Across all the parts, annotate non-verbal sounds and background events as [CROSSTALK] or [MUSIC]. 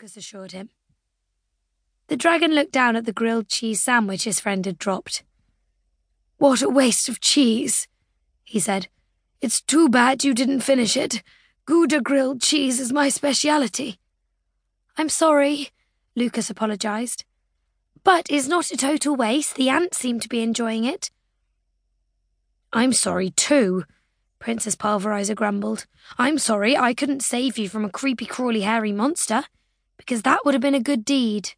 Lucas assured him. The dragon looked down at the grilled cheese sandwich his friend had dropped. What a waste of cheese, he said. It's too bad you didn't finish it. Gouda grilled cheese is my speciality. I'm sorry, Lucas apologized. But it's not a total waste. The ants seem to be enjoying it. I'm sorry too, Princess Pulverizer grumbled. I'm sorry I couldn't save you from a creepy, crawly, hairy monster, because that would have been a good deed.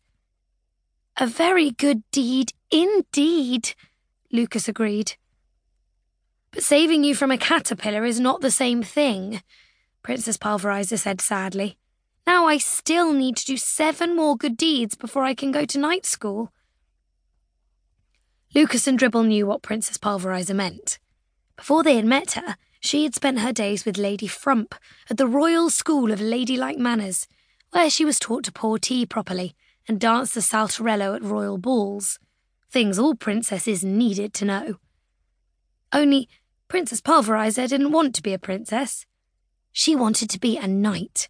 A very good deed indeed, Lucas agreed. But saving you from a caterpillar is not the same thing, Princess Pulverizer said sadly. Now I still need to do seven more good deeds before I can go to knight school. Lucas and Dribble knew what Princess Pulverizer meant. Before they had met her, she had spent her days with Lady Frump at the Royal School of Ladylike Manners, where she was taught to pour tea properly and dance the saltarello at royal balls. Things all princesses needed to know. Only Princess Pulverizer didn't want to be a princess. She wanted to be a knight.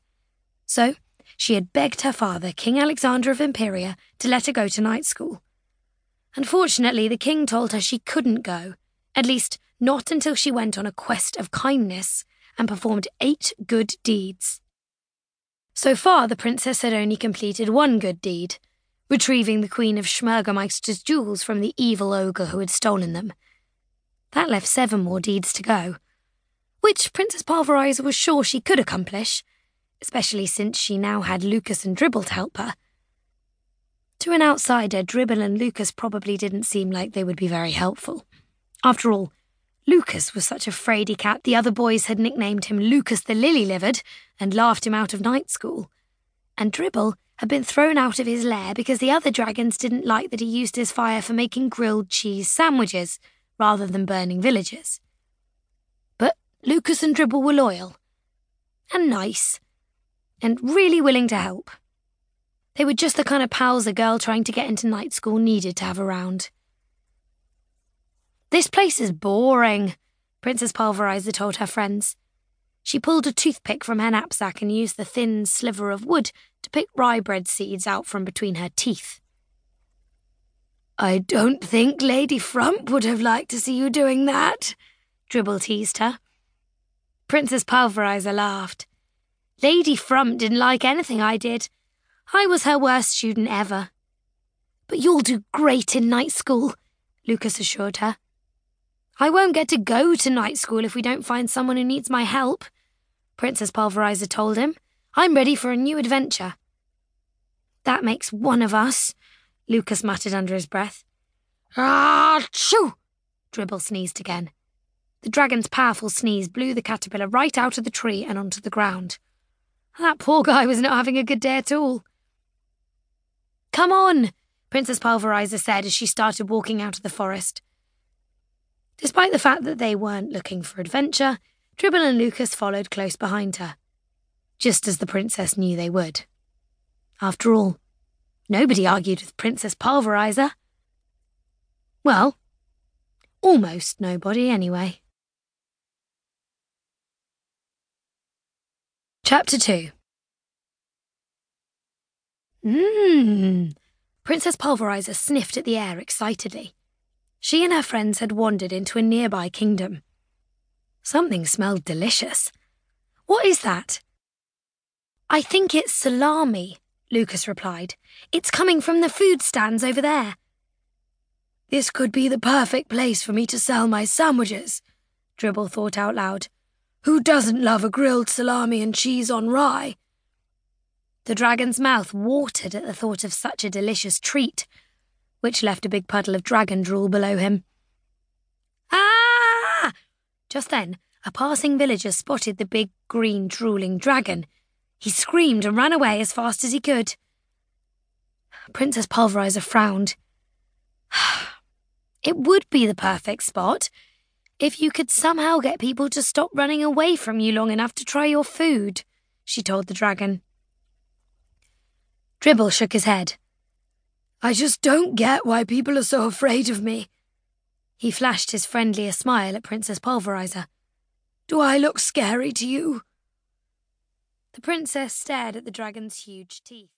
So she had begged her father, King Alexander of Imperia, to let her go to knight school. Unfortunately, the king told her she couldn't go, at least not until she went on a quest of kindness and performed eight good deeds. So far, the princess had only completed one good deed, retrieving the Queen of Schmergermeister's jewels from the evil ogre who had stolen them. That left seven more deeds to go, which Princess Pulverizer was sure she could accomplish, especially since she now had Lucas and Dribble to help her. To an outsider, Dribble and Lucas probably didn't seem like they would be very helpful. After all, Lucas was such a fraidy cat the other boys had nicknamed him Lucas the Lily Livered and laughed him out of knight school. And Dribble had been thrown out of his lair because the other dragons didn't like that he used his fire for making grilled cheese sandwiches rather than burning villages. But Lucas and Dribble were loyal and nice and really willing to help. They were just the kind of pals a girl trying to get into knight school needed to have around. This place is boring, Princess Pulverizer told her friends. She pulled a toothpick from her knapsack and used the thin sliver of wood to pick rye bread seeds out from between her teeth. I don't think Lady Frump would have liked to see you doing that, Dribble teased her. Princess Pulverizer laughed. Lady Frump didn't like anything I did. I was her worst student ever. But you'll do great in knight school, Lucas assured her. I won't get to go to knight school if we don't find someone who needs my help, Princess Pulverizer told him. I'm ready for a new adventure. That makes one of us, Lucas muttered under his breath. Ah, choo! Dribble sneezed again. The dragon's powerful sneeze blew the caterpillar right out of the tree and onto the ground. That poor guy was not having a good day at all. Come on, Princess Pulverizer said as she started walking out of the forest. Despite the fact that they weren't looking for adventure, Dribble and Lucas followed close behind her, just as the princess knew they would. After all, nobody argued with Princess Pulverizer. Well, almost nobody anyway. Chapter 2 Mmm. Princess Pulverizer sniffed at the air excitedly. She and her friends had wandered into a nearby kingdom. Something smelled delicious. What is that? I think it's salami, Lucas replied. It's coming from the food stands over there. This could be the perfect place for me to sell my sandwiches, Dribble thought out loud. Who doesn't love a grilled salami and cheese on rye? The dragon's mouth watered at the thought of such a delicious treat which left a big puddle of dragon drool below him. Ah! Just then, a passing villager spotted the big, green, drooling dragon. He screamed and ran away as fast as he could. Princess Pulverizer frowned. [SIGHS] it would be the perfect spot if you could somehow get people to stop running away from you long enough to try your food, she told the dragon. Dribble shook his head. I just don't get why people are so afraid of me. He flashed his friendlier smile at Princess Pulverizer. Do I look scary to you? The princess stared at the dragon's huge teeth.